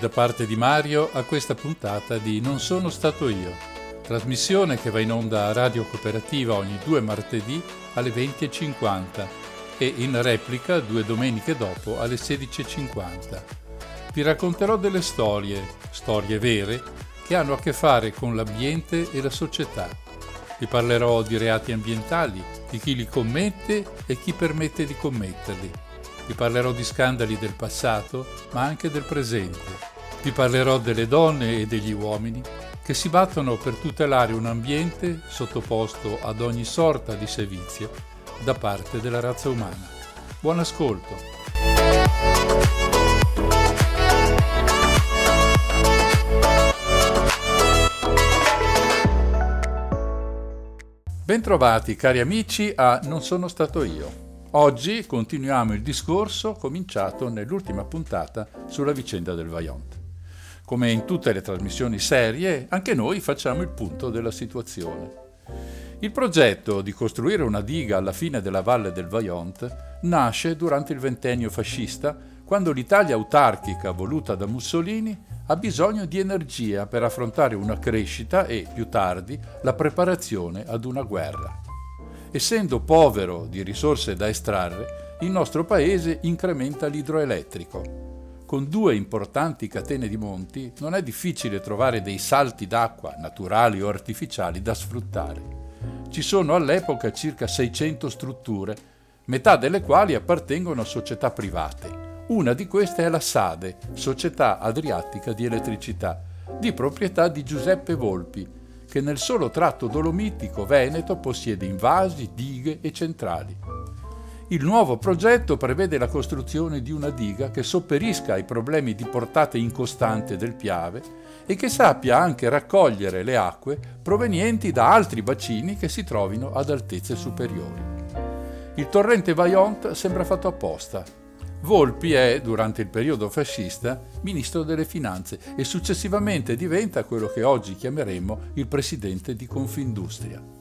Da parte di Mario a questa puntata di Non sono stato io, trasmissione che va in onda a Radio Cooperativa ogni due martedì alle 20.50 e in replica due domeniche dopo alle 16.50. Vi racconterò delle storie, storie vere, che hanno a che fare con l'ambiente e la società. Vi parlerò di reati ambientali, di chi li commette e chi permette di commetterli vi parlerò di scandali del passato, ma anche del presente. Vi parlerò delle donne e degli uomini che si battono per tutelare un ambiente sottoposto ad ogni sorta di servizio da parte della razza umana. Buon ascolto! Bentrovati cari amici a Non sono stato io. Oggi continuiamo il discorso cominciato nell'ultima puntata sulla vicenda del Vaillant. Come in tutte le trasmissioni serie, anche noi facciamo il punto della situazione. Il progetto di costruire una diga alla fine della valle del Vaillant nasce durante il ventennio fascista, quando l'Italia autarchica voluta da Mussolini ha bisogno di energia per affrontare una crescita e, più tardi, la preparazione ad una guerra. Essendo povero di risorse da estrarre, il nostro paese incrementa l'idroelettrico. Con due importanti catene di monti non è difficile trovare dei salti d'acqua, naturali o artificiali, da sfruttare. Ci sono all'epoca circa 600 strutture, metà delle quali appartengono a società private. Una di queste è la SADE, Società Adriatica di Elettricità, di proprietà di Giuseppe Volpi, che nel solo tratto dolomitico veneto possiede invasi, dighe e centrali. Il nuovo progetto prevede la costruzione di una diga che sopperisca ai problemi di portata incostante del Piave e che sappia anche raccogliere le acque provenienti da altri bacini che si trovino ad altezze superiori. Il torrente Vaillant sembra fatto apposta Volpi è, durante il periodo fascista, ministro delle finanze e successivamente diventa quello che oggi chiameremmo il presidente di Confindustria.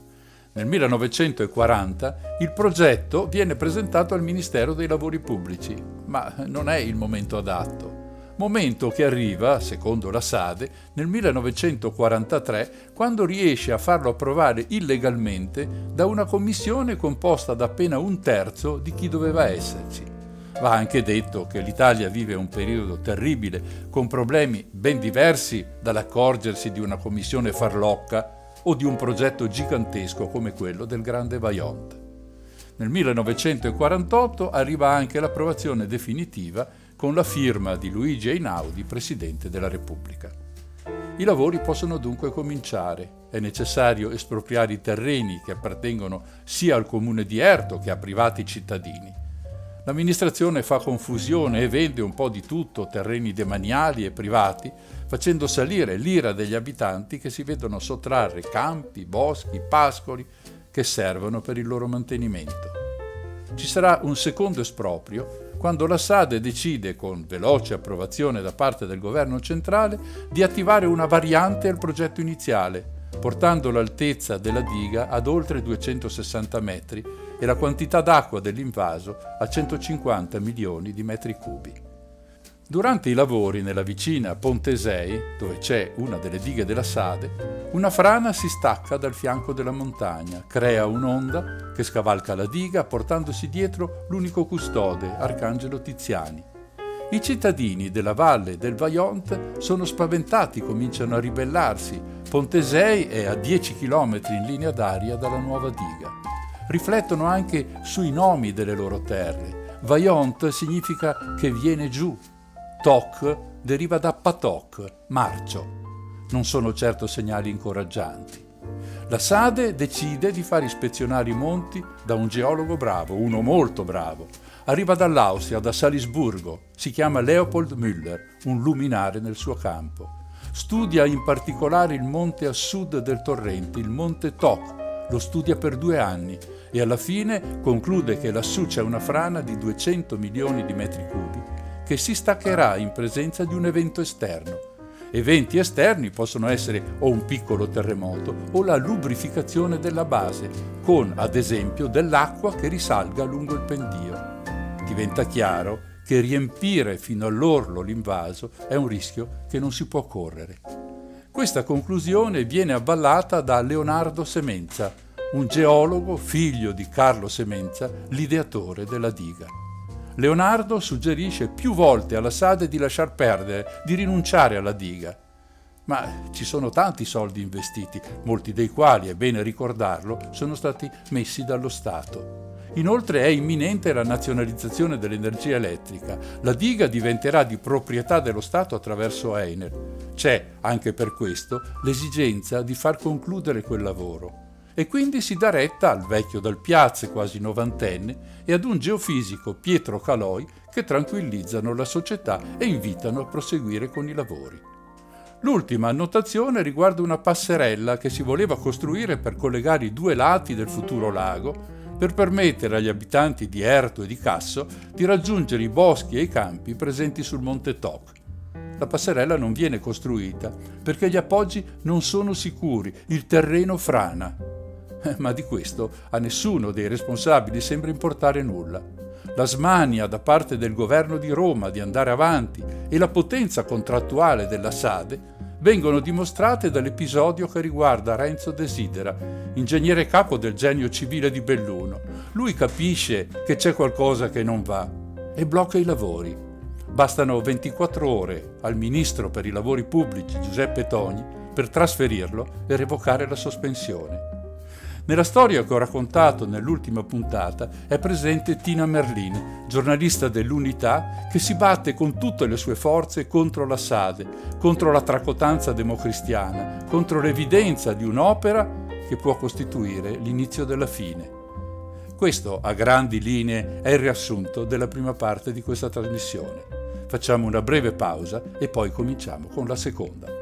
Nel 1940 il progetto viene presentato al Ministero dei Lavori Pubblici, ma non è il momento adatto. Momento che arriva, secondo la Sade, nel 1943, quando riesce a farlo approvare illegalmente da una commissione composta da appena un terzo di chi doveva esserci. Va anche detto che l'Italia vive un periodo terribile, con problemi ben diversi dall'accorgersi di una commissione farlocca o di un progetto gigantesco come quello del Grande Vaillant. Nel 1948 arriva anche l'approvazione definitiva con la firma di Luigi Einaudi, Presidente della Repubblica. I lavori possono dunque cominciare. È necessario espropriare i terreni che appartengono sia al comune di Erto che a privati cittadini L'amministrazione fa confusione e vende un po' di tutto, terreni demaniali e privati, facendo salire l'ira degli abitanti che si vedono sottrarre campi, boschi, pascoli che servono per il loro mantenimento. Ci sarà un secondo esproprio quando la SADE decide, con veloce approvazione da parte del governo centrale, di attivare una variante al progetto iniziale, portando l'altezza della diga ad oltre 260 metri e la quantità d'acqua dell'invaso a 150 milioni di metri cubi. Durante i lavori nella vicina Pontesei, dove c'è una delle dighe della Sade, una frana si stacca dal fianco della montagna, crea un'onda che scavalca la diga portandosi dietro l'unico custode, Arcangelo Tiziani. I cittadini della valle del Vaillant sono spaventati, cominciano a ribellarsi. Pontesei è a 10 km in linea d'aria dalla nuova diga. Riflettono anche sui nomi delle loro terre. Vaillant significa che viene giù. Toc deriva da patoc, marcio. Non sono certo segnali incoraggianti. La Sade decide di far ispezionare i monti da un geologo bravo, uno molto bravo, Arriva dall'Austria, da Salisburgo, si chiama Leopold Müller, un luminare nel suo campo. Studia in particolare il monte a sud del torrente, il monte Toc, lo studia per due anni e alla fine conclude che lassù c'è una frana di 200 milioni di metri cubi che si staccherà in presenza di un evento esterno. Eventi esterni possono essere o un piccolo terremoto o la lubrificazione della base, con ad esempio dell'acqua che risalga lungo il pendio diventa chiaro che riempire fino all'orlo l'invaso è un rischio che non si può correre. Questa conclusione viene avvallata da Leonardo Semenza, un geologo figlio di Carlo Semenza, l'ideatore della diga. Leonardo suggerisce più volte alla Sade di lasciar perdere, di rinunciare alla diga. Ma ci sono tanti soldi investiti, molti dei quali, è bene ricordarlo, sono stati messi dallo Stato. Inoltre è imminente la nazionalizzazione dell'energia elettrica. La diga diventerà di proprietà dello Stato attraverso Einer. C'è, anche per questo, l'esigenza di far concludere quel lavoro e quindi si dà retta al vecchio del Piazze, quasi novantenne, e ad un geofisico, Pietro Caloi, che tranquillizzano la società e invitano a proseguire con i lavori. L'ultima annotazione riguarda una passerella che si voleva costruire per collegare i due lati del futuro lago, per permettere agli abitanti di Erto e di Casso di raggiungere i boschi e i campi presenti sul monte Toc. La passerella non viene costruita perché gli appoggi non sono sicuri, il terreno frana. Ma di questo a nessuno dei responsabili sembra importare nulla. La smania da parte del governo di Roma di andare avanti e la potenza contrattuale della Sade vengono dimostrate dall'episodio che riguarda Renzo Desidera, ingegnere capo del genio civile di Belluno. Lui capisce che c'è qualcosa che non va e blocca i lavori. Bastano 24 ore al ministro per i lavori pubblici Giuseppe Togni per trasferirlo e revocare la sospensione. Nella storia che ho raccontato nell'ultima puntata è presente Tina Merlin, giornalista dell'Unità, che si batte con tutte le sue forze contro la Sade, contro la tracotanza democristiana, contro l'evidenza di un'opera che può costituire l'inizio della fine. Questo, a grandi linee, è il riassunto della prima parte di questa trasmissione. Facciamo una breve pausa e poi cominciamo con la seconda.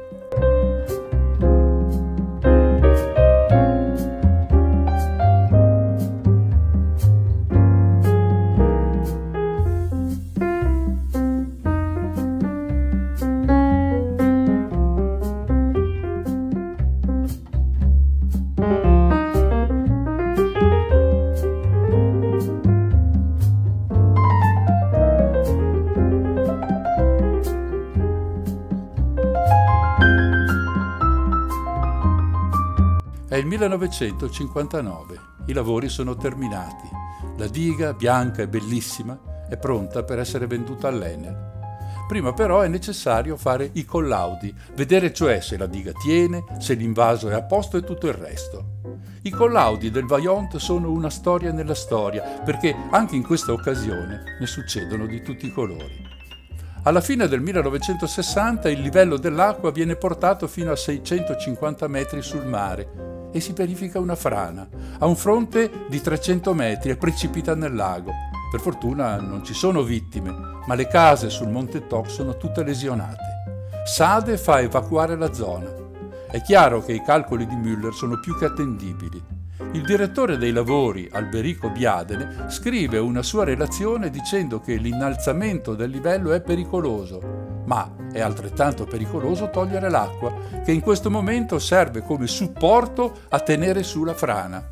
1959, i lavori sono terminati, la diga, bianca e bellissima, è pronta per essere venduta all'Enel. Prima però è necessario fare i collaudi, vedere cioè se la diga tiene, se l'invaso è a posto e tutto il resto. I collaudi del Vaillant sono una storia nella storia, perché anche in questa occasione ne succedono di tutti i colori. Alla fine del 1960 il livello dell'acqua viene portato fino a 650 metri sul mare e si verifica una frana a un fronte di 300 metri e precipita nel lago. Per fortuna non ci sono vittime, ma le case sul Monte Toc sono tutte lesionate. Sade fa evacuare la zona. È chiaro che i calcoli di Müller sono più che attendibili. Il direttore dei lavori, Alberico Biadene, scrive una sua relazione dicendo che l'innalzamento del livello è pericoloso, ma è altrettanto pericoloso togliere l'acqua, che in questo momento serve come supporto a tenere su la frana.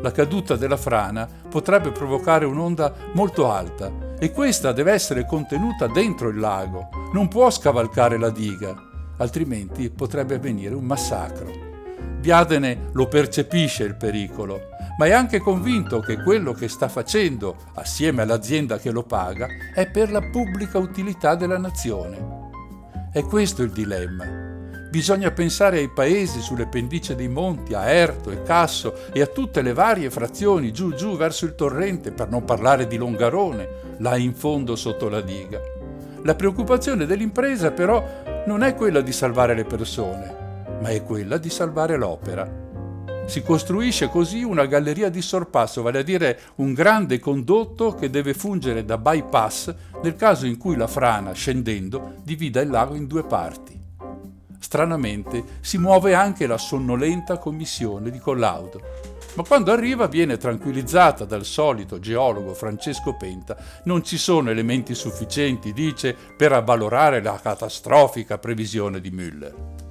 La caduta della frana potrebbe provocare un'onda molto alta e questa deve essere contenuta dentro il lago, non può scavalcare la diga, altrimenti potrebbe avvenire un massacro. Biadene lo percepisce il pericolo, ma è anche convinto che quello che sta facendo, assieme all'azienda che lo paga, è per la pubblica utilità della nazione. È questo il dilemma. Bisogna pensare ai paesi sulle pendici dei monti, a Erto e Casso e a tutte le varie frazioni giù giù verso il torrente, per non parlare di Longarone, là in fondo sotto la diga. La preoccupazione dell'impresa però non è quella di salvare le persone, ma è quella di salvare l'opera. Si costruisce così una galleria di sorpasso, vale a dire un grande condotto che deve fungere da bypass nel caso in cui la frana, scendendo, divida il lago in due parti. Stranamente si muove anche la sonnolenta commissione di collaudo, ma quando arriva viene tranquillizzata dal solito geologo Francesco Penta. Non ci sono elementi sufficienti, dice, per avvalorare la catastrofica previsione di Müller.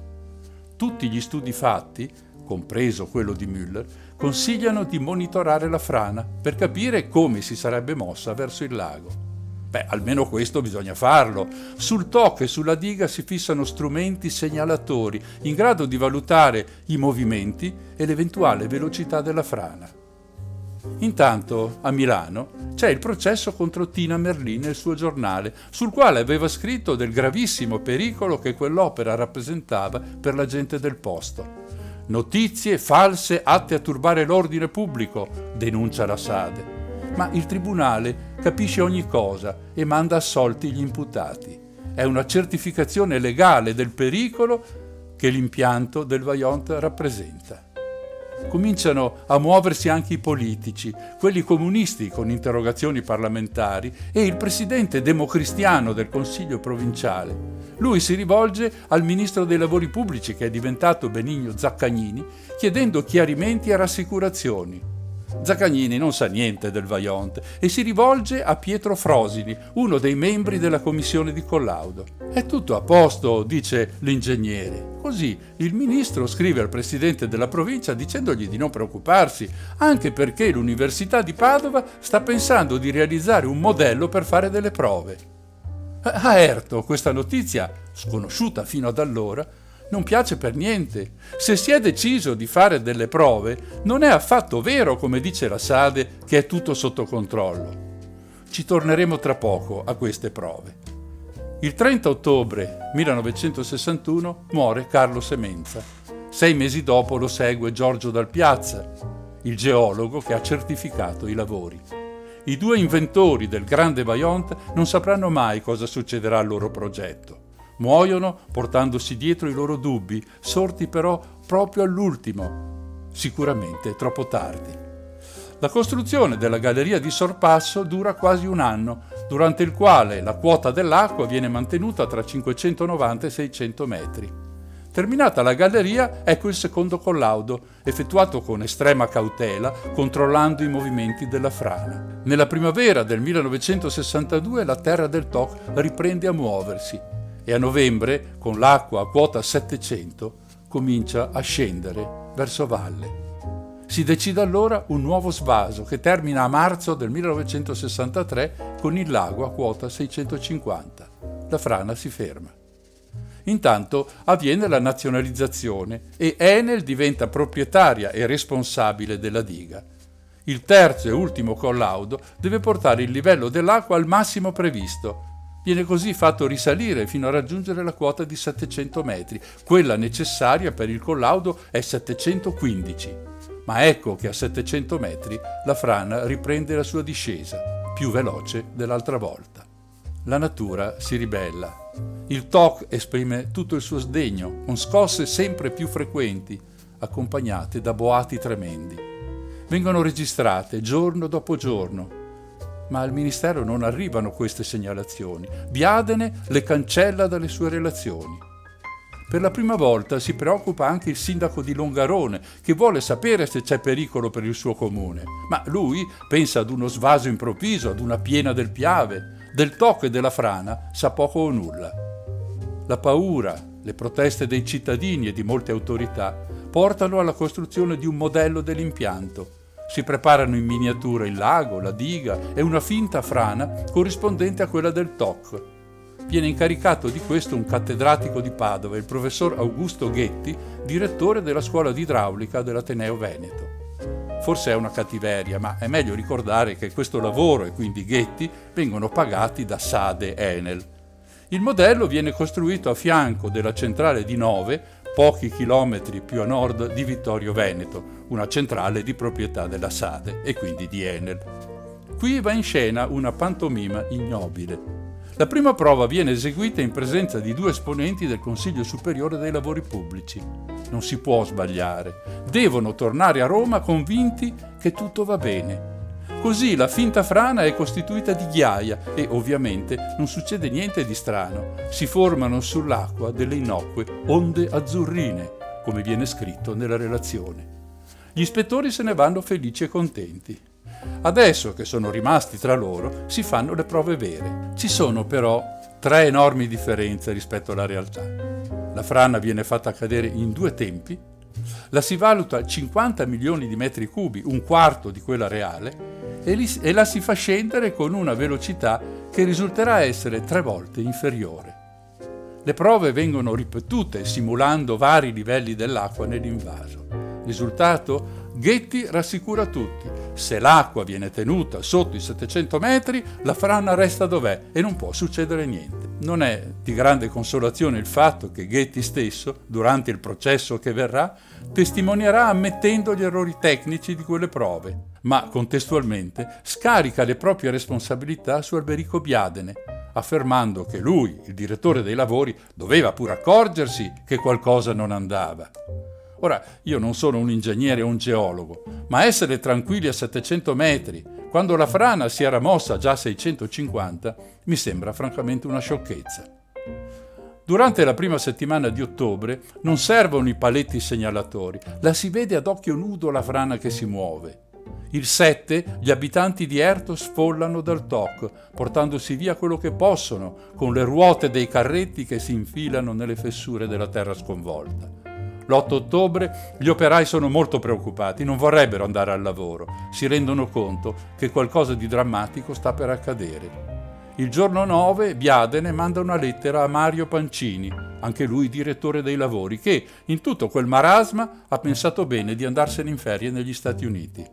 Tutti gli studi fatti, compreso quello di Müller, consigliano di monitorare la frana per capire come si sarebbe mossa verso il lago. Beh, almeno questo bisogna farlo. Sul TOC e sulla diga si fissano strumenti segnalatori in grado di valutare i movimenti e l'eventuale velocità della frana. Intanto, a Milano, c'è il processo contro Tina Merlin nel suo giornale, sul quale aveva scritto del gravissimo pericolo che quell'opera rappresentava per la gente del posto. Notizie false atte a turbare l'ordine pubblico, denuncia la Sade. Ma il tribunale capisce ogni cosa e manda assolti gli imputati. È una certificazione legale del pericolo che l'impianto del Vaillant rappresenta. Cominciano a muoversi anche i politici, quelli comunisti con interrogazioni parlamentari e il presidente democristiano del Consiglio provinciale. Lui si rivolge al ministro dei lavori pubblici, che è diventato Benigno Zaccagnini, chiedendo chiarimenti e rassicurazioni. Zaccagnini non sa niente del Vaillant e si rivolge a Pietro Frosini, uno dei membri della commissione di collaudo. È tutto a posto, dice l'ingegnere. Così il ministro scrive al presidente della provincia dicendogli di non preoccuparsi, anche perché l'Università di Padova sta pensando di realizzare un modello per fare delle prove. A Erto questa notizia, sconosciuta fino ad allora, non piace per niente. Se si è deciso di fare delle prove, non è affatto vero, come dice la Sade, che è tutto sotto controllo. Ci torneremo tra poco a queste prove. Il 30 ottobre 1961 muore Carlo Semenza. Sei mesi dopo lo segue Giorgio Dal Piazza, il geologo che ha certificato i lavori. I due inventori del grande Vaillant non sapranno mai cosa succederà al loro progetto. Muoiono portandosi dietro i loro dubbi, sorti però proprio all'ultimo, sicuramente troppo tardi. La costruzione della galleria di sorpasso dura quasi un anno, durante il quale la quota dell'acqua viene mantenuta tra 590 e 600 metri. Terminata la galleria, ecco il secondo collaudo, effettuato con estrema cautela, controllando i movimenti della frana. Nella primavera del 1962 la terra del Toc riprende a muoversi e a novembre, con l'acqua a quota 700, comincia a scendere verso valle. Si decide allora un nuovo svaso che termina a marzo del 1963 con il lago a quota 650. La frana si ferma. Intanto avviene la nazionalizzazione e Enel diventa proprietaria e responsabile della diga. Il terzo e ultimo collaudo deve portare il livello dell'acqua al massimo previsto, Viene così fatto risalire fino a raggiungere la quota di 700 metri. Quella necessaria per il collaudo è 715. Ma ecco che a 700 metri la frana riprende la sua discesa, più veloce dell'altra volta. La natura si ribella. Il TOC esprime tutto il suo sdegno, con scosse sempre più frequenti, accompagnate da boati tremendi. Vengono registrate giorno dopo giorno, ma al Ministero non arrivano queste segnalazioni. Biadene le cancella dalle sue relazioni. Per la prima volta si preoccupa anche il sindaco di Longarone, che vuole sapere se c'è pericolo per il suo comune. Ma lui pensa ad uno svaso improvviso, ad una piena del Piave. Del tocco e della frana sa poco o nulla. La paura, le proteste dei cittadini e di molte autorità portano alla costruzione di un modello dell'impianto si preparano in miniatura il lago, la diga e una finta frana corrispondente a quella del Toc. Viene incaricato di questo un cattedratico di Padova, il professor Augusto Ghetti, direttore della scuola di idraulica dell'Ateneo Veneto. Forse è una cattiveria, ma è meglio ricordare che questo lavoro e quindi Ghetti vengono pagati da Sade Enel. Il modello viene costruito a fianco della centrale di Nove pochi chilometri più a nord di Vittorio Veneto, una centrale di proprietà della Sade e quindi di Enel. Qui va in scena una pantomima ignobile. La prima prova viene eseguita in presenza di due esponenti del Consiglio Superiore dei Lavori Pubblici. Non si può sbagliare. Devono tornare a Roma convinti che tutto va bene Così la finta frana è costituita di ghiaia e ovviamente non succede niente di strano. Si formano sull'acqua delle innocue onde azzurrine, come viene scritto nella relazione. Gli ispettori se ne vanno felici e contenti. Adesso che sono rimasti tra loro, si fanno le prove vere. Ci sono però tre enormi differenze rispetto alla realtà. La frana viene fatta cadere in due tempi, la si valuta a 50 milioni di metri cubi, un quarto di quella reale, e, li, e la si fa scendere con una velocità che risulterà essere tre volte inferiore. Le prove vengono ripetute simulando vari livelli dell'acqua nell'invaso. Risultato? Ghetti rassicura tutti. Se l'acqua viene tenuta sotto i 700 metri, la frana resta dov'è e non può succedere niente. Non è di grande consolazione il fatto che Ghetti stesso, durante il processo che verrà, testimonierà ammettendo gli errori tecnici di quelle prove, ma contestualmente scarica le proprie responsabilità su Alberico Biadene, affermando che lui, il direttore dei lavori, doveva pure accorgersi che qualcosa non andava. Ora, io non sono un ingegnere o un geologo, ma essere tranquilli a 700 metri, quando la frana si era mossa già a 650, mi sembra francamente una sciocchezza. Durante la prima settimana di ottobre non servono i paletti segnalatori, la si vede ad occhio nudo la frana che si muove. Il 7 gli abitanti di Erto sfollano dal TOC, portandosi via quello che possono, con le ruote dei carretti che si infilano nelle fessure della terra sconvolta. L'8 ottobre gli operai sono molto preoccupati, non vorrebbero andare al lavoro, si rendono conto che qualcosa di drammatico sta per accadere. Il giorno 9 Biadene manda una lettera a Mario Pancini, anche lui direttore dei lavori, che in tutto quel marasma ha pensato bene di andarsene in ferie negli Stati Uniti.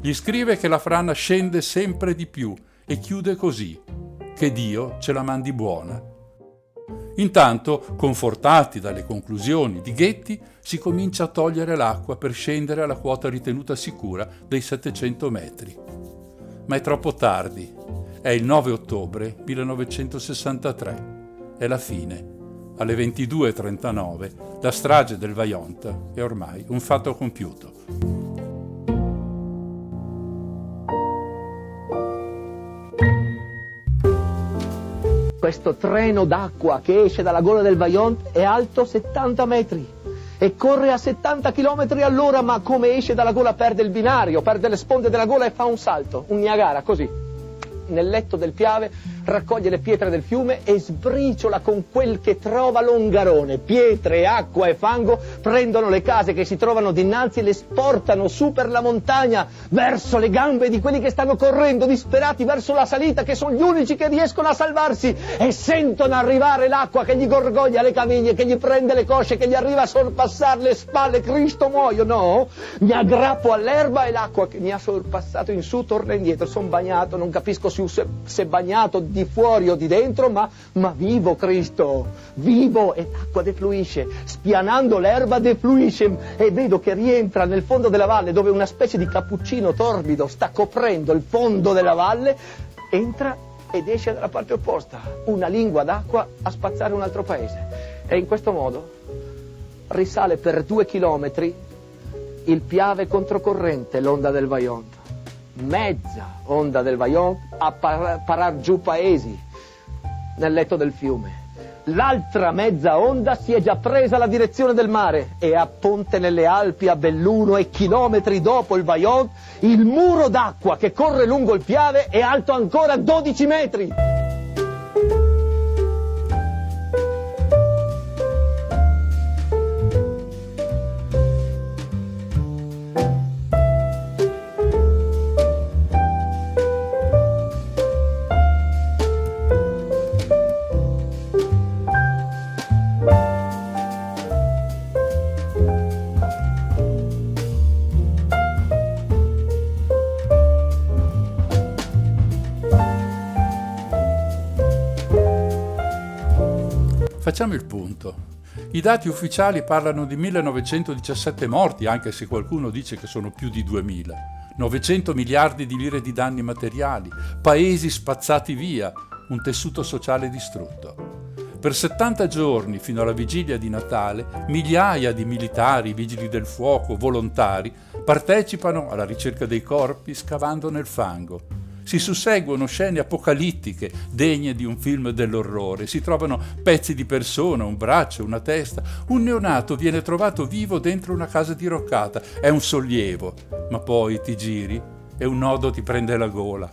Gli scrive che la frana scende sempre di più e chiude così, che Dio ce la mandi buona. Intanto, confortati dalle conclusioni di Ghetti, si comincia a togliere l'acqua per scendere alla quota ritenuta sicura dei 700 metri. Ma è troppo tardi. È il 9 ottobre 1963. È la fine. Alle 22.39 la strage del Vajont è ormai un fatto compiuto. Questo treno d'acqua che esce dalla gola del Vajont è alto 70 metri e corre a 70 km all'ora, ma come esce dalla gola perde il binario, perde le sponde della gola e fa un salto, un Niagara, così. Nel letto del Piave raccoglie le pietre del fiume e sbriciola con quel che trova l'ongarone. Pietre, acqua e fango prendono le case che si trovano dinanzi e le sportano su per la montagna, verso le gambe di quelli che stanno correndo disperati verso la salita, che sono gli unici che riescono a salvarsi e sentono arrivare l'acqua che gli gorgoglia le caviglie, che gli prende le cosce, che gli arriva a sorpassare le spalle. Cristo muoio, no? Mi aggrappo all'erba e l'acqua che mi ha sorpassato in su torna indietro. Sono bagnato, non capisco se, se bagnato di fuori o di dentro, ma, ma vivo Cristo, vivo e l'acqua defluisce, spianando l'erba defluisce e vedo che rientra nel fondo della valle dove una specie di cappuccino torbido sta coprendo il fondo della valle, entra ed esce dalla parte opposta, una lingua d'acqua a spazzare un altro paese. E in questo modo risale per due chilometri il Piave controcorrente, l'onda del Vajont mezza onda del Vajont a par- parar giù paesi nel letto del fiume. L'altra mezza onda si è già presa la direzione del mare e a Ponte nelle Alpi, a Belluno e chilometri dopo il Vajont, il muro d'acqua che corre lungo il Piave è alto ancora 12 metri. Facciamo il punto. I dati ufficiali parlano di 1917 morti, anche se qualcuno dice che sono più di 2000. 900 miliardi di lire di danni materiali, paesi spazzati via, un tessuto sociale distrutto. Per 70 giorni, fino alla vigilia di Natale, migliaia di militari, vigili del fuoco, volontari partecipano alla ricerca dei corpi scavando nel fango si susseguono scene apocalittiche degne di un film dell'orrore. Si trovano pezzi di persona, un braccio, una testa. Un neonato viene trovato vivo dentro una casa diroccata. È un sollievo, ma poi ti giri e un nodo ti prende la gola.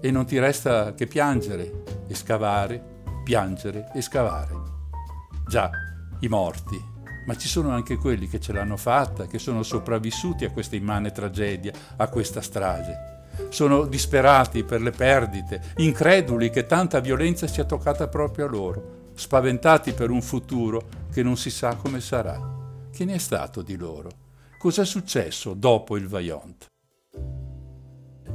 E non ti resta che piangere e scavare, piangere e scavare. Già, i morti, ma ci sono anche quelli che ce l'hanno fatta, che sono sopravvissuti a questa immane tragedia, a questa strage sono disperati per le perdite, increduli che tanta violenza sia toccata proprio a loro, spaventati per un futuro che non si sa come sarà. Che ne è stato di loro? Cos'è successo dopo il Vaillant?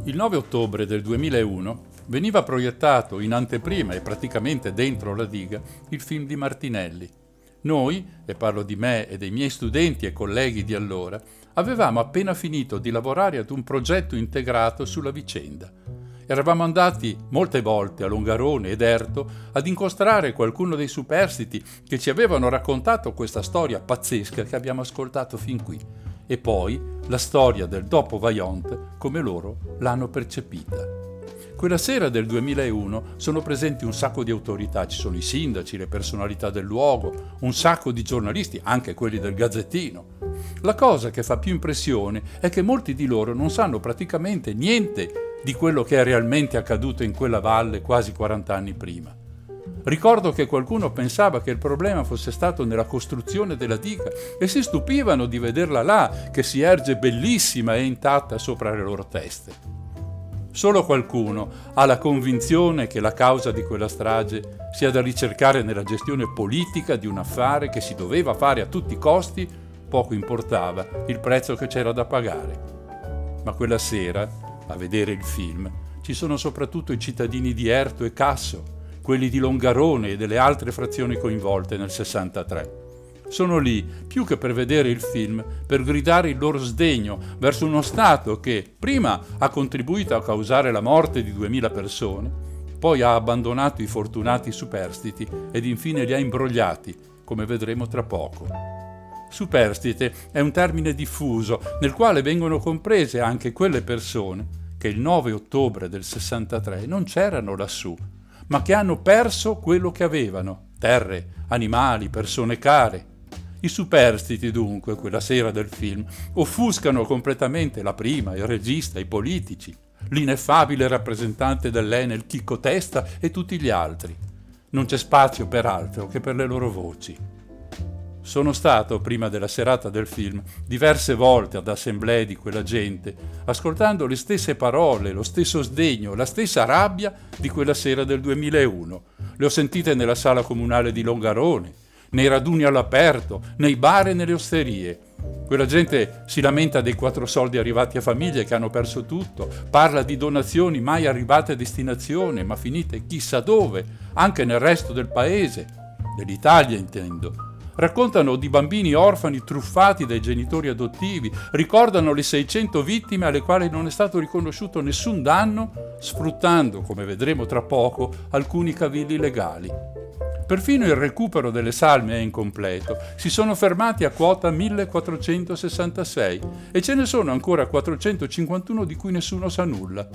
Il 9 ottobre del 2001 veniva proiettato in anteprima e praticamente dentro la diga il film di Martinelli. Noi, e parlo di me e dei miei studenti e colleghi di allora, avevamo appena finito di lavorare ad un progetto integrato sulla vicenda. Eravamo andati molte volte a Longarone ed Erto ad incontrare qualcuno dei superstiti che ci avevano raccontato questa storia pazzesca che abbiamo ascoltato fin qui e poi la storia del dopo Vaillant come loro l'hanno percepita. Quella sera del 2001 sono presenti un sacco di autorità, ci sono i sindaci, le personalità del luogo, un sacco di giornalisti, anche quelli del Gazzettino. La cosa che fa più impressione è che molti di loro non sanno praticamente niente di quello che è realmente accaduto in quella valle quasi 40 anni prima. Ricordo che qualcuno pensava che il problema fosse stato nella costruzione della diga e si stupivano di vederla là, che si erge bellissima e intatta sopra le loro teste. Solo qualcuno ha la convinzione che la causa di quella strage sia da ricercare nella gestione politica di un affare che si doveva fare a tutti i costi, poco importava il prezzo che c'era da pagare. Ma quella sera, a vedere il film, ci sono soprattutto i cittadini di Erto e Casso, quelli di Longarone e delle altre frazioni coinvolte nel 63. Sono lì più che per vedere il film, per gridare il loro sdegno verso uno Stato che prima ha contribuito a causare la morte di 2000 persone, poi ha abbandonato i fortunati superstiti ed infine li ha imbrogliati, come vedremo tra poco. Superstite è un termine diffuso nel quale vengono comprese anche quelle persone che il 9 ottobre del 63 non c'erano lassù, ma che hanno perso quello che avevano, terre, animali, persone care, i superstiti, dunque, quella sera del film, offuscano completamente la prima, il regista, i politici, l'ineffabile rappresentante dell'Enel Chicco Testa e tutti gli altri. Non c'è spazio per altro che per le loro voci. Sono stato, prima della serata del film, diverse volte ad assemblee di quella gente, ascoltando le stesse parole, lo stesso sdegno, la stessa rabbia di quella sera del 2001. Le ho sentite nella sala comunale di Longarone, nei raduni all'aperto, nei bar e nelle osterie. Quella gente si lamenta dei quattro soldi arrivati a famiglie che hanno perso tutto, parla di donazioni mai arrivate a destinazione, ma finite chissà dove, anche nel resto del paese, dell'Italia intendo. Raccontano di bambini orfani truffati dai genitori adottivi, ricordano le 600 vittime alle quali non è stato riconosciuto nessun danno, sfruttando, come vedremo tra poco, alcuni cavilli legali. Perfino il recupero delle salme è incompleto. Si sono fermati a quota 1466 e ce ne sono ancora 451 di cui nessuno sa nulla.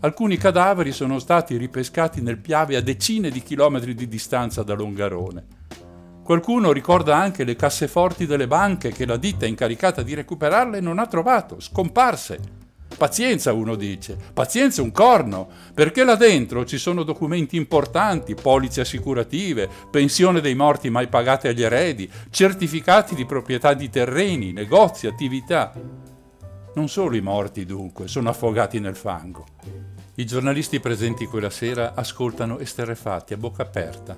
Alcuni cadaveri sono stati ripescati nel Piave a decine di chilometri di distanza da Longarone. Qualcuno ricorda anche le casseforti delle banche che la ditta incaricata di recuperarle non ha trovato, scomparse. Pazienza, uno dice, pazienza un corno, perché là dentro ci sono documenti importanti, polizze assicurative, pensione dei morti mai pagate agli eredi, certificati di proprietà di terreni, negozi, attività. Non solo i morti, dunque, sono affogati nel fango. I giornalisti presenti quella sera ascoltano esterrefatti, a bocca aperta.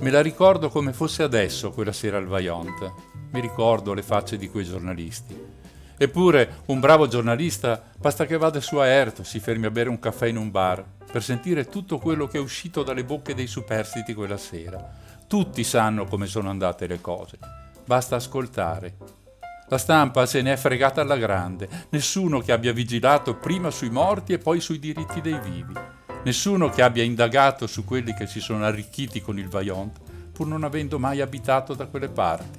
Me la ricordo come fosse adesso quella sera al Vaillant. Mi ricordo le facce di quei giornalisti. Eppure un bravo giornalista basta che vada su a Erto, si fermi a bere un caffè in un bar, per sentire tutto quello che è uscito dalle bocche dei superstiti quella sera. Tutti sanno come sono andate le cose. Basta ascoltare. La stampa se ne è fregata alla grande. Nessuno che abbia vigilato prima sui morti e poi sui diritti dei vivi. Nessuno che abbia indagato su quelli che si sono arricchiti con il Vaillant, pur non avendo mai abitato da quelle parti.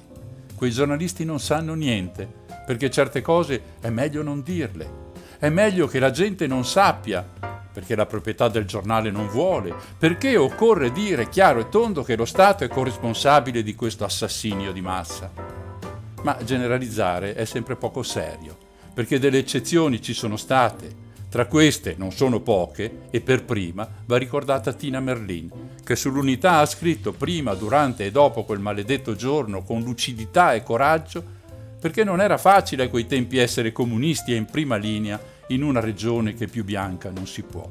Quei giornalisti non sanno niente perché certe cose è meglio non dirle. È meglio che la gente non sappia, perché la proprietà del giornale non vuole, perché occorre dire chiaro e tondo che lo Stato è corresponsabile di questo assassinio di massa. Ma generalizzare è sempre poco serio, perché delle eccezioni ci sono state. Tra queste non sono poche, e per prima va ricordata Tina Merlin, che sull'unità ha scritto prima, durante e dopo quel maledetto giorno con lucidità e coraggio perché non era facile a quei tempi essere comunisti e in prima linea in una regione che più bianca non si può.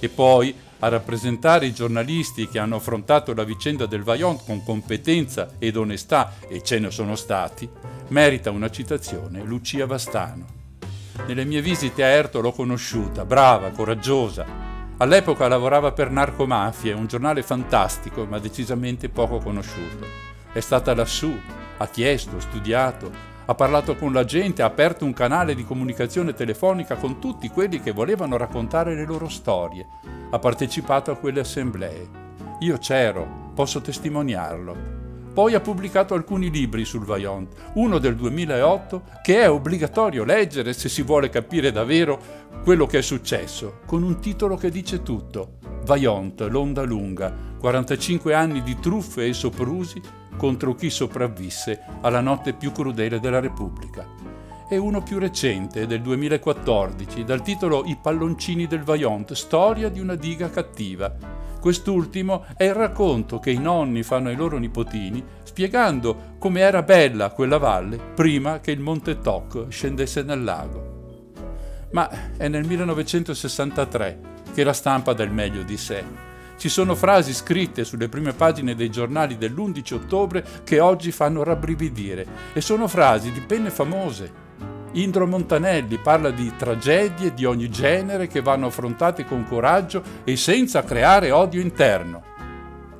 E poi a rappresentare i giornalisti che hanno affrontato la vicenda del Vaillant con competenza ed onestà, e ce ne sono stati, merita una citazione Lucia Vastano. Nelle mie visite a Erto l'ho conosciuta, brava, coraggiosa. All'epoca lavorava per Narcomafie, un giornale fantastico ma decisamente poco conosciuto. È stata lassù, ha chiesto, studiato, ha parlato con la gente, ha aperto un canale di comunicazione telefonica con tutti quelli che volevano raccontare le loro storie, ha partecipato a quelle assemblee. Io c'ero, posso testimoniarlo. Poi ha pubblicato alcuni libri sul Vaillant, uno del 2008 che è obbligatorio leggere se si vuole capire davvero quello che è successo, con un titolo che dice tutto. Vaillant, l'onda lunga, 45 anni di truffe e soprusi contro chi sopravvisse alla notte più crudele della Repubblica. E uno più recente, del 2014, dal titolo I palloncini del Vaillant, storia di una diga cattiva. Quest'ultimo è il racconto che i nonni fanno ai loro nipotini, spiegando come era bella quella valle prima che il Monte Toc scendesse nel lago. Ma è nel 1963 che la stampa dà il meglio di sé ci sono frasi scritte sulle prime pagine dei giornali dell'11 ottobre che oggi fanno rabbrividire e sono frasi di penne famose. Indro Montanelli parla di tragedie di ogni genere che vanno affrontate con coraggio e senza creare odio interno.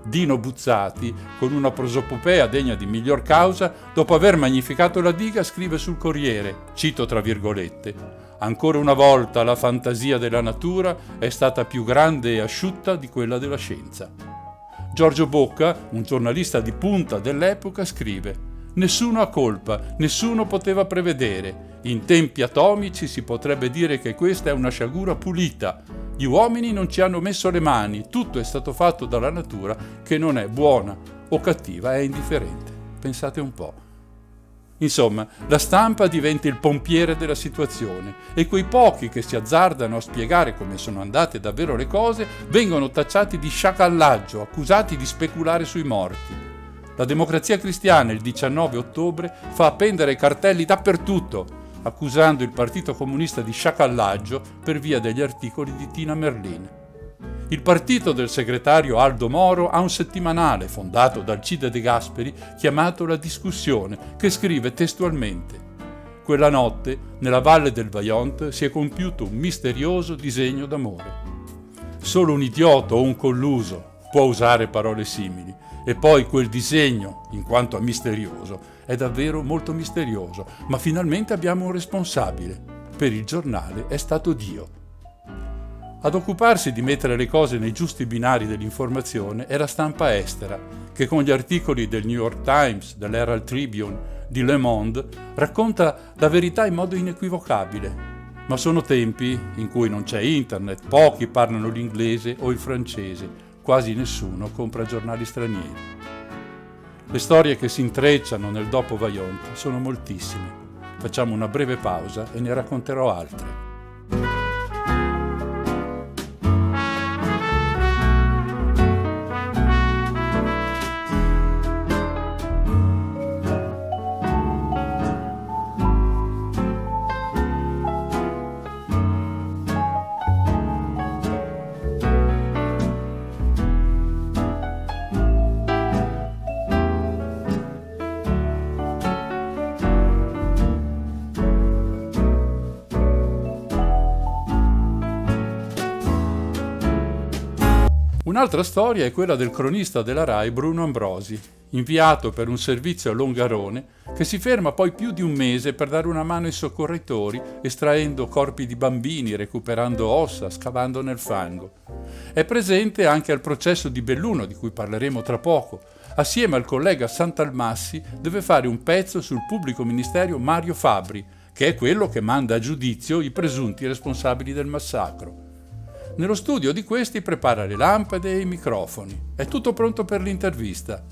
Dino Buzzati, con una prosopopea degna di miglior causa, dopo aver magnificato la diga, scrive sul Corriere, cito tra virgolette, Ancora una volta la fantasia della natura è stata più grande e asciutta di quella della scienza. Giorgio Bocca, un giornalista di punta dell'epoca, scrive Nessuno ha colpa, nessuno poteva prevedere. In tempi atomici si potrebbe dire che questa è una sciagura pulita. Gli uomini non ci hanno messo le mani, tutto è stato fatto dalla natura che non è buona o cattiva, è indifferente. Pensate un po'. Insomma, la stampa diventa il pompiere della situazione e quei pochi che si azzardano a spiegare come sono andate davvero le cose vengono tacciati di sciacallaggio, accusati di speculare sui morti. La democrazia cristiana il 19 ottobre fa appendere cartelli dappertutto, accusando il Partito Comunista di sciacallaggio per via degli articoli di Tina Merlin. Il partito del segretario Aldo Moro ha un settimanale fondato dal Cide De Gasperi chiamato La Discussione, che scrive testualmente Quella notte, nella valle del Vaillant, si è compiuto un misterioso disegno d'amore. Solo un idiota o un colluso può usare parole simili, e poi quel disegno, in quanto misterioso, è davvero molto misterioso, ma finalmente abbiamo un responsabile. Per il giornale è stato Dio. Ad occuparsi di mettere le cose nei giusti binari dell'informazione è la stampa estera, che con gli articoli del New York Times, dell'Herald Tribune, di Le Monde, racconta la verità in modo inequivocabile. Ma sono tempi in cui non c'è internet, pochi parlano l'inglese o il francese, quasi nessuno compra giornali stranieri. Le storie che si intrecciano nel dopo Vaillant sono moltissime. Facciamo una breve pausa e ne racconterò altre. Un'altra storia è quella del cronista della RAI Bruno Ambrosi, inviato per un servizio a Longarone, che si ferma poi più di un mese per dare una mano ai soccorritori, estraendo corpi di bambini, recuperando ossa, scavando nel fango. È presente anche al processo di Belluno, di cui parleremo tra poco. Assieme al collega Santalmassi deve fare un pezzo sul pubblico ministero Mario Fabri, che è quello che manda a giudizio i presunti responsabili del massacro. Nello studio di questi prepara le lampade e i microfoni. È tutto pronto per l'intervista.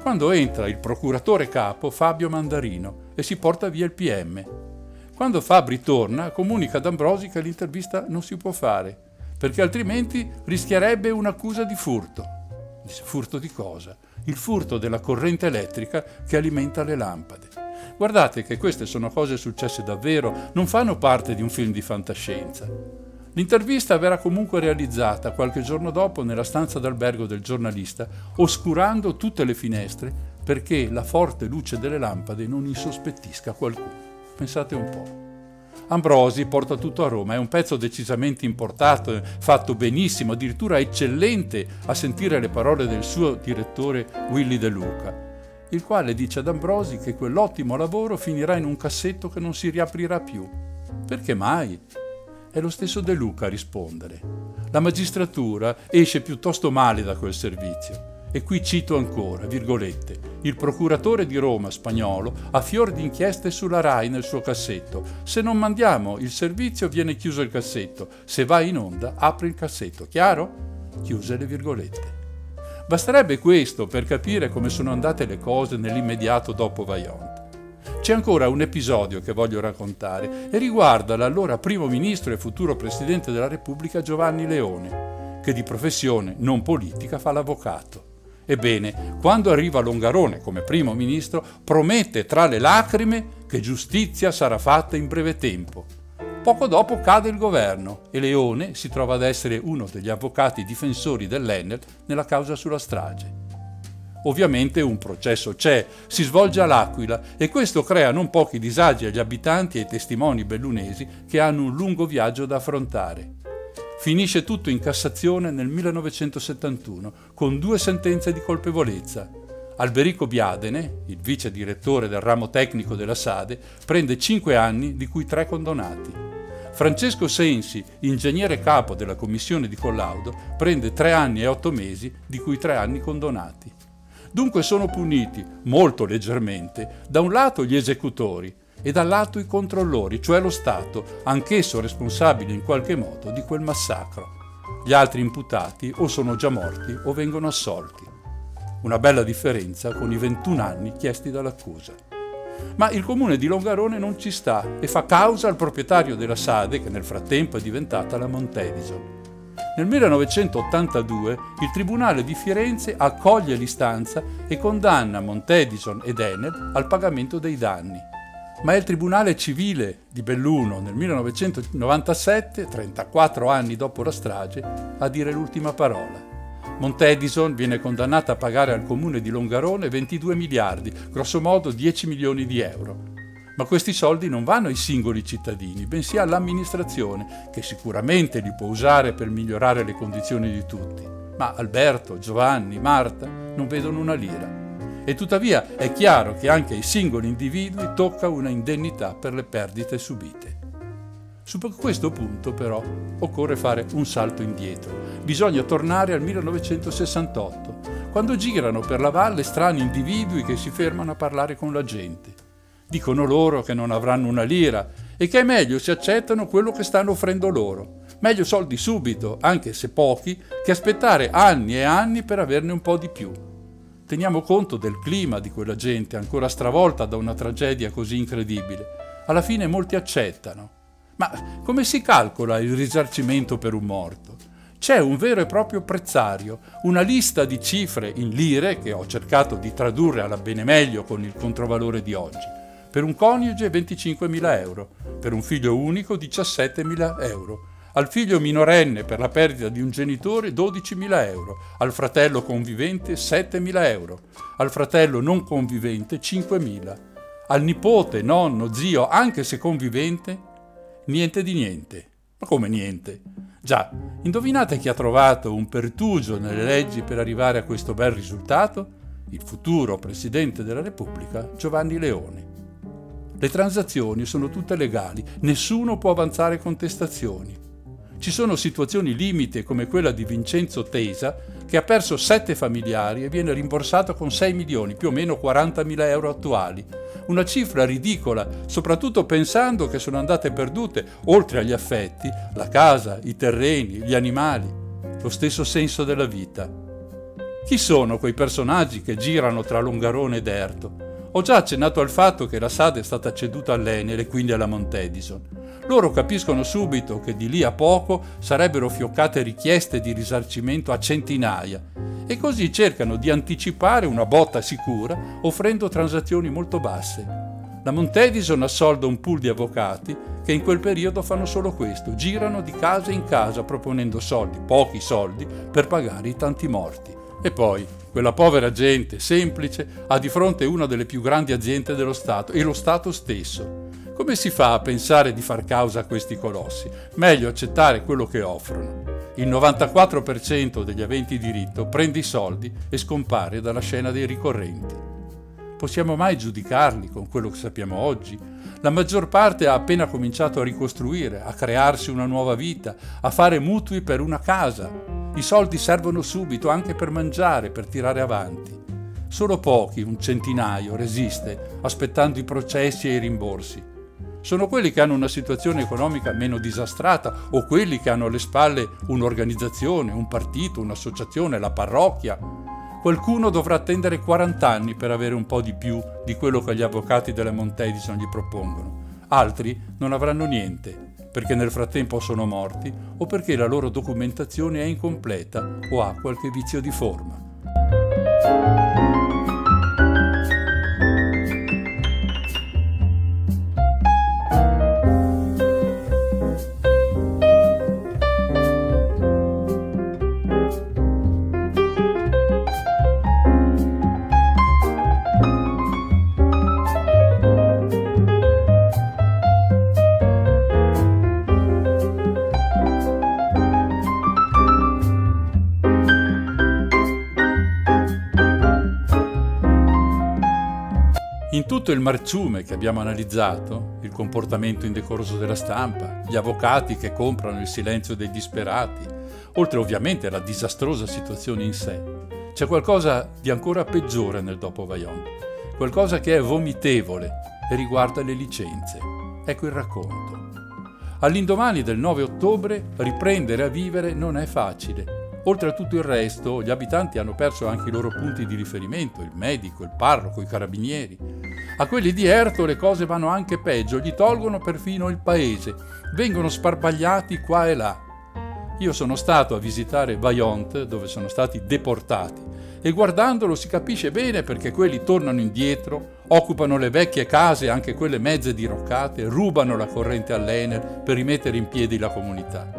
Quando entra il procuratore capo Fabio Mandarino e si porta via il PM. Quando Fabri torna, comunica ad Ambrosi che l'intervista non si può fare, perché altrimenti rischierebbe un'accusa di furto. Furto di cosa? Il furto della corrente elettrica che alimenta le lampade. Guardate che queste sono cose successe davvero, non fanno parte di un film di fantascienza. L'intervista verrà comunque realizzata qualche giorno dopo nella stanza d'albergo del giornalista, oscurando tutte le finestre perché la forte luce delle lampade non insospettisca qualcuno. Pensate un po'. Ambrosi porta tutto a Roma, è un pezzo decisamente importato, fatto benissimo, addirittura eccellente a sentire le parole del suo direttore Willy De Luca, il quale dice ad Ambrosi che quell'ottimo lavoro finirà in un cassetto che non si riaprirà più. Perché mai? È lo stesso De Luca a rispondere. La magistratura esce piuttosto male da quel servizio. E qui cito ancora, virgolette, il procuratore di Roma spagnolo ha fior di inchieste sulla RAI nel suo cassetto. Se non mandiamo il servizio viene chiuso il cassetto. Se va in onda apre il cassetto. Chiaro? Chiuse le virgolette. Basterebbe questo per capire come sono andate le cose nell'immediato dopo Vaillant. C'è ancora un episodio che voglio raccontare e riguarda l'allora primo ministro e futuro presidente della Repubblica Giovanni Leone, che di professione non politica fa l'avvocato. Ebbene, quando arriva Longarone come primo ministro, promette tra le lacrime che giustizia sarà fatta in breve tempo. Poco dopo cade il governo e Leone si trova ad essere uno degli avvocati difensori dell'Enel nella causa sulla strage. Ovviamente un processo c'è, si svolge all'Aquila e questo crea non pochi disagi agli abitanti e ai testimoni bellunesi che hanno un lungo viaggio da affrontare. Finisce tutto in Cassazione nel 1971 con due sentenze di colpevolezza. Alberico Biadene, il vice direttore del ramo tecnico della Sade, prende 5 anni di cui 3 condonati. Francesco Sensi, ingegnere capo della commissione di collaudo, prende 3 anni e 8 mesi di cui 3 anni condonati. Dunque sono puniti, molto leggermente, da un lato gli esecutori e dall'altro i controllori, cioè lo Stato, anch'esso responsabile in qualche modo di quel massacro. Gli altri imputati o sono già morti o vengono assolti. Una bella differenza con i 21 anni chiesti dall'accusa. Ma il comune di Longarone non ci sta e fa causa al proprietario della Sade, che nel frattempo è diventata la Montedison. Nel 1982 il Tribunale di Firenze accoglie l'istanza e condanna Montedison ed Enel al pagamento dei danni. Ma è il Tribunale civile di Belluno nel 1997, 34 anni dopo la strage, a dire l'ultima parola. Montedison viene condannata a pagare al comune di Longarone 22 miliardi, grossomodo 10 milioni di euro. Ma questi soldi non vanno ai singoli cittadini, bensì all'amministrazione, che sicuramente li può usare per migliorare le condizioni di tutti. Ma Alberto, Giovanni, Marta non vedono una lira. E tuttavia è chiaro che anche ai singoli individui tocca una indennità per le perdite subite. Su questo punto però occorre fare un salto indietro. Bisogna tornare al 1968, quando girano per la valle strani individui che si fermano a parlare con la gente. Dicono loro che non avranno una lira e che è meglio se accettano quello che stanno offrendo loro. Meglio soldi subito, anche se pochi, che aspettare anni e anni per averne un po' di più. Teniamo conto del clima di quella gente ancora stravolta da una tragedia così incredibile. Alla fine molti accettano. Ma come si calcola il risarcimento per un morto? C'è un vero e proprio prezzario, una lista di cifre in lire che ho cercato di tradurre alla bene meglio con il controvalore di oggi. Per un coniuge 25.000 euro, per un figlio unico 17.000 euro, al figlio minorenne per la perdita di un genitore 12.000 euro, al fratello convivente 7.000 euro, al fratello non convivente 5.000, al nipote, nonno, zio, anche se convivente, niente di niente. Ma come niente? Già, indovinate chi ha trovato un pertugio nelle leggi per arrivare a questo bel risultato? Il futuro Presidente della Repubblica, Giovanni Leone. Le transazioni sono tutte legali, nessuno può avanzare contestazioni. Ci sono situazioni limite come quella di Vincenzo Tesa che ha perso sette familiari e viene rimborsato con 6 milioni, più o meno 40 mila euro attuali. Una cifra ridicola, soprattutto pensando che sono andate perdute, oltre agli affetti, la casa, i terreni, gli animali, lo stesso senso della vita. Chi sono quei personaggi che girano tra Longarone ed Erto? Ho già accennato al fatto che la SAD è stata ceduta all'Enel e quindi alla Montedison. Loro capiscono subito che di lì a poco sarebbero fioccate richieste di risarcimento a centinaia e così cercano di anticipare una botta sicura offrendo transazioni molto basse. La Montedison assolda un pool di avvocati che in quel periodo fanno solo questo, girano di casa in casa proponendo soldi, pochi soldi, per pagare i tanti morti. E poi, quella povera gente semplice ha di fronte una delle più grandi aziende dello Stato e lo Stato stesso. Come si fa a pensare di far causa a questi colossi? Meglio accettare quello che offrono. Il 94% degli aventi diritto prende i soldi e scompare dalla scena dei ricorrenti. Possiamo mai giudicarli con quello che sappiamo oggi? La maggior parte ha appena cominciato a ricostruire, a crearsi una nuova vita, a fare mutui per una casa. I soldi servono subito anche per mangiare, per tirare avanti. Solo pochi, un centinaio, resiste, aspettando i processi e i rimborsi sono quelli che hanno una situazione economica meno disastrata o quelli che hanno alle spalle un'organizzazione, un partito, un'associazione, la parrocchia. Qualcuno dovrà attendere 40 anni per avere un po' di più di quello che gli avvocati della Montedison gli propongono. Altri non avranno niente, perché nel frattempo sono morti o perché la loro documentazione è incompleta o ha qualche vizio di forma. Tutto il marciume che abbiamo analizzato, il comportamento indecoroso della stampa, gli avvocati che comprano il silenzio dei disperati, oltre ovviamente alla disastrosa situazione in sé, c'è qualcosa di ancora peggiore nel dopo Vaillant, qualcosa che è vomitevole e riguarda le licenze. Ecco il racconto. All'indomani del 9 ottobre riprendere a vivere non è facile Oltre a tutto il resto, gli abitanti hanno perso anche i loro punti di riferimento, il medico, il parroco, i carabinieri. A quelli di Erto le cose vanno anche peggio, gli tolgono perfino il paese, vengono sparpagliati qua e là. Io sono stato a visitare Vaillant, dove sono stati deportati, e guardandolo si capisce bene perché quelli tornano indietro, occupano le vecchie case, anche quelle mezze diroccate, rubano la corrente all'Enel per rimettere in piedi la comunità.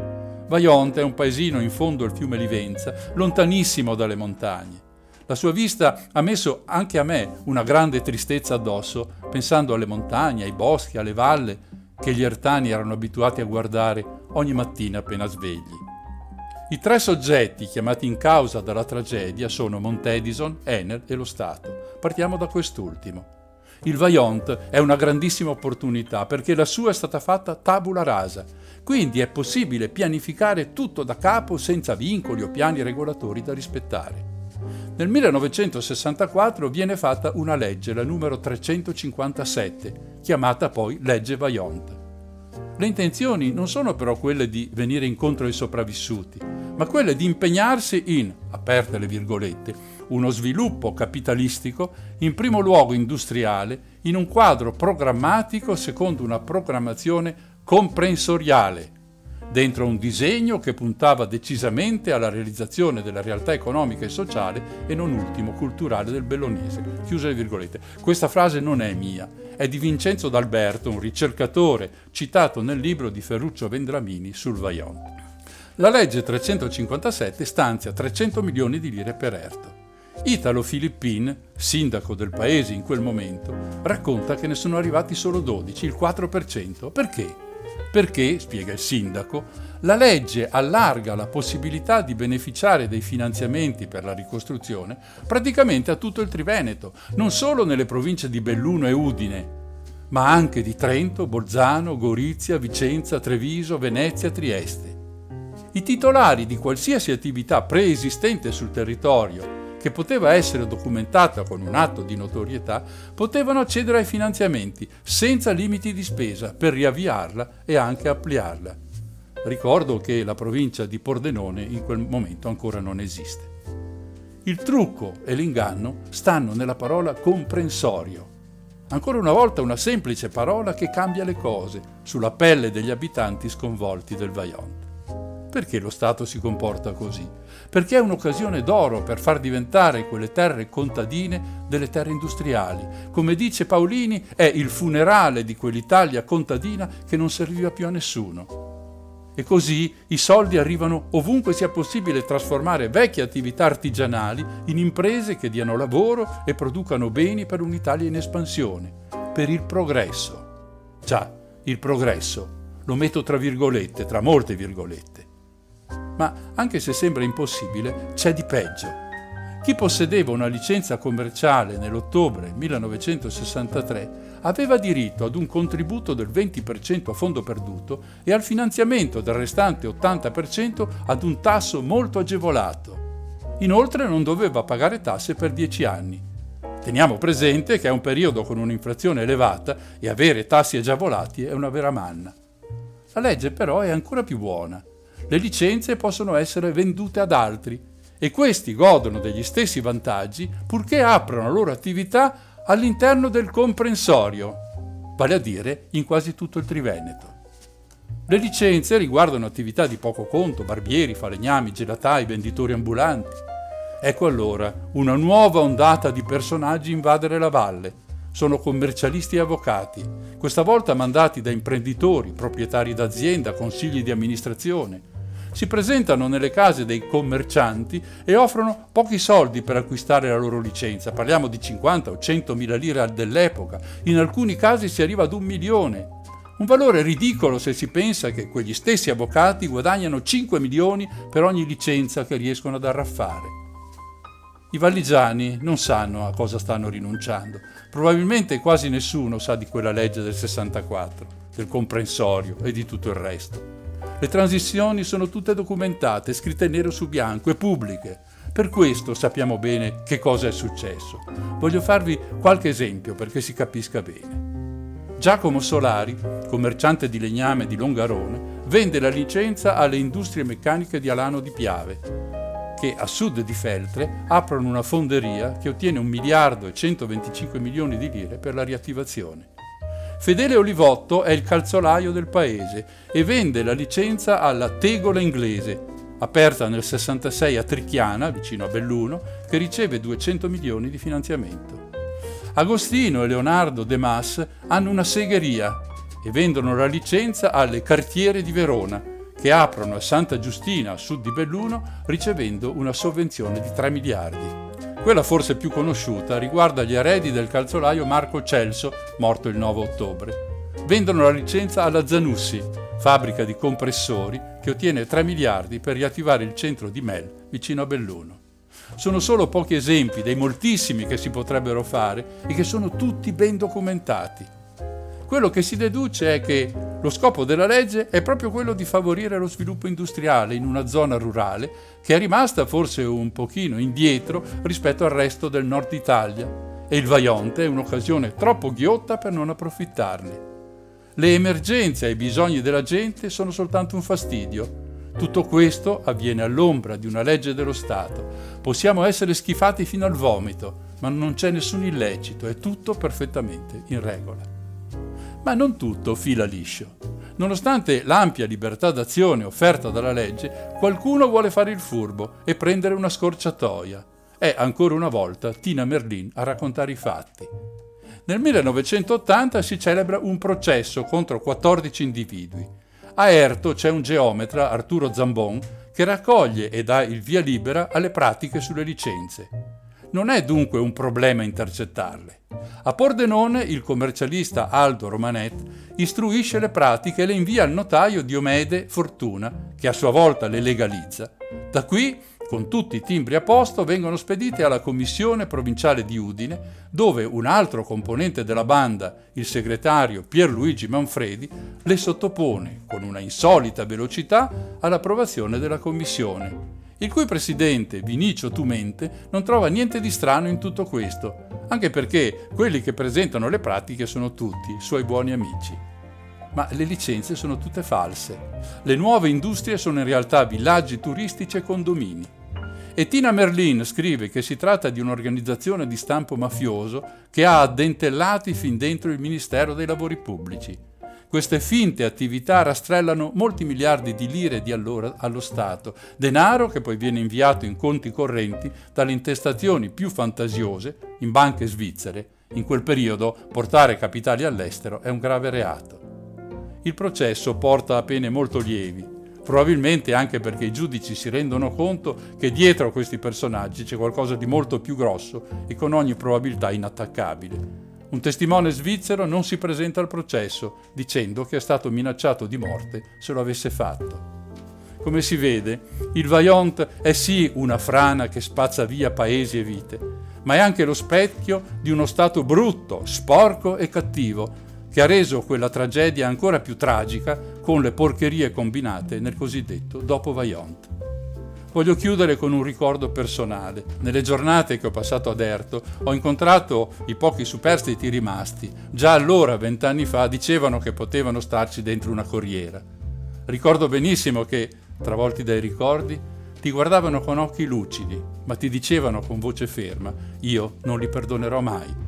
Vaionte è un paesino in fondo al fiume Livenza, lontanissimo dalle montagne. La sua vista ha messo anche a me una grande tristezza addosso, pensando alle montagne, ai boschi, alle valle che gli ertani erano abituati a guardare ogni mattina appena svegli. I tre soggetti chiamati in causa dalla tragedia sono Montedison, Enel e lo Stato. Partiamo da quest'ultimo. Il Vaillant è una grandissima opportunità perché la sua è stata fatta tabula rasa quindi è possibile pianificare tutto da capo senza vincoli o piani regolatori da rispettare. Nel 1964 viene fatta una legge, la numero 357, chiamata poi legge Vaillant. Le intenzioni non sono però quelle di venire incontro ai sopravvissuti, ma quelle di impegnarsi in, aperte le virgolette, uno sviluppo capitalistico, in primo luogo industriale, in un quadro programmatico secondo una programmazione comprensoriale, dentro un disegno che puntava decisamente alla realizzazione della realtà economica e sociale e non ultimo culturale del Bellonese. Chiuse le virgolette. Questa frase non è mia, è di Vincenzo D'Alberto, un ricercatore citato nel libro di Ferruccio Vendramini sul Vaillant. La legge 357 stanzia 300 milioni di lire per Erto. Italo Filippin, sindaco del paese in quel momento, racconta che ne sono arrivati solo 12, il 4%. Perché? Perché, spiega il sindaco, la legge allarga la possibilità di beneficiare dei finanziamenti per la ricostruzione praticamente a tutto il Triveneto, non solo nelle province di Belluno e Udine, ma anche di Trento, Bolzano, Gorizia, Vicenza, Treviso, Venezia, Trieste. I titolari di qualsiasi attività preesistente sul territorio che poteva essere documentata con un atto di notorietà, potevano accedere ai finanziamenti senza limiti di spesa per riavviarla e anche ampliarla. Ricordo che la provincia di Pordenone in quel momento ancora non esiste. Il trucco e l'inganno stanno nella parola comprensorio. Ancora una volta una semplice parola che cambia le cose sulla pelle degli abitanti sconvolti del Vaillant. Perché lo Stato si comporta così? Perché è un'occasione d'oro per far diventare quelle terre contadine delle terre industriali. Come dice Paolini, è il funerale di quell'Italia contadina che non serviva più a nessuno. E così i soldi arrivano ovunque sia possibile trasformare vecchie attività artigianali in imprese che diano lavoro e producano beni per un'Italia in espansione, per il progresso. Già, il progresso, lo metto tra virgolette, tra molte virgolette. Ma anche se sembra impossibile, c'è di peggio. Chi possedeva una licenza commerciale nell'ottobre 1963 aveva diritto ad un contributo del 20% a fondo perduto e al finanziamento del restante 80% ad un tasso molto agevolato. Inoltre non doveva pagare tasse per 10 anni. Teniamo presente che è un periodo con un'inflazione elevata e avere tassi agevolati è una vera manna. La legge però è ancora più buona. Le licenze possono essere vendute ad altri e questi godono degli stessi vantaggi purché aprano la loro attività all'interno del comprensorio, vale a dire in quasi tutto il Triveneto. Le licenze riguardano attività di poco conto, barbieri, falegnami, gelatai, venditori ambulanti. Ecco allora una nuova ondata di personaggi invadere la valle. Sono commercialisti e avvocati, questa volta mandati da imprenditori, proprietari d'azienda, consigli di amministrazione, si presentano nelle case dei commercianti e offrono pochi soldi per acquistare la loro licenza. Parliamo di 50 o 100 mila lire dell'epoca, in alcuni casi si arriva ad un milione. Un valore ridicolo se si pensa che quegli stessi avvocati guadagnano 5 milioni per ogni licenza che riescono ad arraffare. I valligiani non sanno a cosa stanno rinunciando. Probabilmente quasi nessuno sa di quella legge del 64, del comprensorio e di tutto il resto. Le transizioni sono tutte documentate, scritte nero su bianco e pubbliche. Per questo sappiamo bene che cosa è successo. Voglio farvi qualche esempio perché si capisca bene. Giacomo Solari, commerciante di legname di Longarone, vende la licenza alle industrie meccaniche di Alano di Piave, che a sud di Feltre aprono una fonderia che ottiene un miliardo e 125 milioni di lire per la riattivazione. Fedele Olivotto è il calzolaio del paese e vende la licenza alla Tegola Inglese, aperta nel 66 a Trichiana, vicino a Belluno, che riceve 200 milioni di finanziamento. Agostino e Leonardo De Mas hanno una segheria e vendono la licenza alle Cartiere di Verona, che aprono a Santa Giustina, a sud di Belluno, ricevendo una sovvenzione di 3 miliardi. Quella forse più conosciuta riguarda gli eredi del calzolaio Marco Celso, morto il 9 ottobre. Vendono la licenza alla Zanussi, fabbrica di compressori, che ottiene 3 miliardi per riattivare il centro di Mel, vicino a Belluno. Sono solo pochi esempi dei moltissimi che si potrebbero fare e che sono tutti ben documentati. Quello che si deduce è che lo scopo della legge è proprio quello di favorire lo sviluppo industriale in una zona rurale che è rimasta forse un pochino indietro rispetto al resto del nord Italia e il Vaionte è un'occasione troppo ghiotta per non approfittarne. Le emergenze e i bisogni della gente sono soltanto un fastidio. Tutto questo avviene all'ombra di una legge dello Stato. Possiamo essere schifati fino al vomito, ma non c'è nessun illecito, è tutto perfettamente in regola. Ma non tutto fila liscio. Nonostante l'ampia libertà d'azione offerta dalla legge, qualcuno vuole fare il furbo e prendere una scorciatoia. È ancora una volta Tina Merlin a raccontare i fatti. Nel 1980 si celebra un processo contro 14 individui. A Erto c'è un geometra, Arturo Zambon, che raccoglie e dà il via libera alle pratiche sulle licenze. Non è dunque un problema intercettarle. A Pordenone il commercialista Aldo Romanet istruisce le pratiche e le invia al notaio Diomede Fortuna, che a sua volta le legalizza. Da qui, con tutti i timbri a posto, vengono spedite alla commissione provinciale di Udine, dove un altro componente della banda, il segretario Pierluigi Manfredi, le sottopone con una insolita velocità all'approvazione della commissione il cui presidente, Vinicio Tumente, non trova niente di strano in tutto questo, anche perché quelli che presentano le pratiche sono tutti suoi buoni amici. Ma le licenze sono tutte false. Le nuove industrie sono in realtà villaggi turistici e condomini. E Tina Merlin scrive che si tratta di un'organizzazione di stampo mafioso che ha addentellati fin dentro il Ministero dei Lavori Pubblici queste finte attività rastrellano molti miliardi di lire di allora allo Stato, denaro che poi viene inviato in conti correnti dalle intestazioni più fantasiose in banche svizzere. In quel periodo portare capitali all'estero è un grave reato. Il processo porta a pene molto lievi, probabilmente anche perché i giudici si rendono conto che dietro a questi personaggi c'è qualcosa di molto più grosso e con ogni probabilità inattaccabile. Un testimone svizzero non si presenta al processo dicendo che è stato minacciato di morte se lo avesse fatto. Come si vede, il Vaillant è sì una frana che spazza via paesi e vite, ma è anche lo specchio di uno Stato brutto, sporco e cattivo, che ha reso quella tragedia ancora più tragica con le porcherie combinate nel cosiddetto dopo Vaillant. Voglio chiudere con un ricordo personale. Nelle giornate che ho passato ad Erto ho incontrato i pochi superstiti rimasti. Già allora, vent'anni fa, dicevano che potevano starci dentro una corriera. Ricordo benissimo che, travolti dai ricordi, ti guardavano con occhi lucidi, ma ti dicevano con voce ferma, io non li perdonerò mai.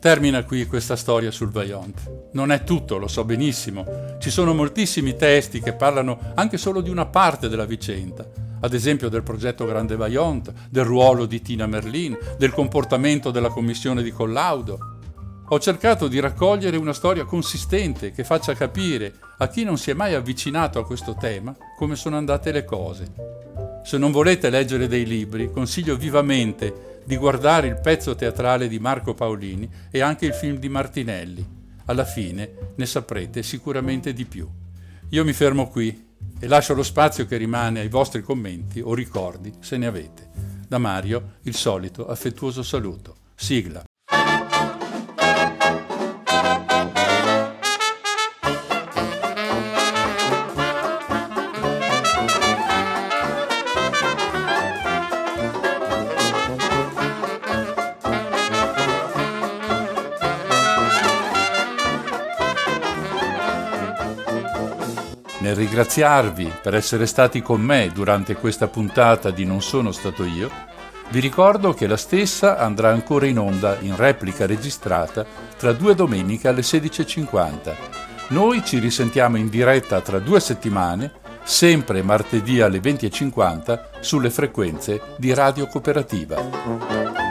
Termina qui questa storia sul Vaillant. Non è tutto, lo so benissimo. Ci sono moltissimi testi che parlano anche solo di una parte della vicenda, ad esempio del progetto Grande Vaillant, del ruolo di Tina Merlin, del comportamento della commissione di collaudo. Ho cercato di raccogliere una storia consistente che faccia capire a chi non si è mai avvicinato a questo tema come sono andate le cose. Se non volete leggere dei libri, consiglio vivamente di guardare il pezzo teatrale di Marco Paolini e anche il film di Martinelli. Alla fine ne saprete sicuramente di più. Io mi fermo qui e lascio lo spazio che rimane ai vostri commenti o ricordi, se ne avete. Da Mario il solito affettuoso saluto. Sigla. Nel ringraziarvi per essere stati con me durante questa puntata di Non sono stato io, vi ricordo che la stessa andrà ancora in onda in replica registrata tra due domeniche alle 16.50. Noi ci risentiamo in diretta tra due settimane, sempre martedì alle 20.50, sulle frequenze di Radio Cooperativa.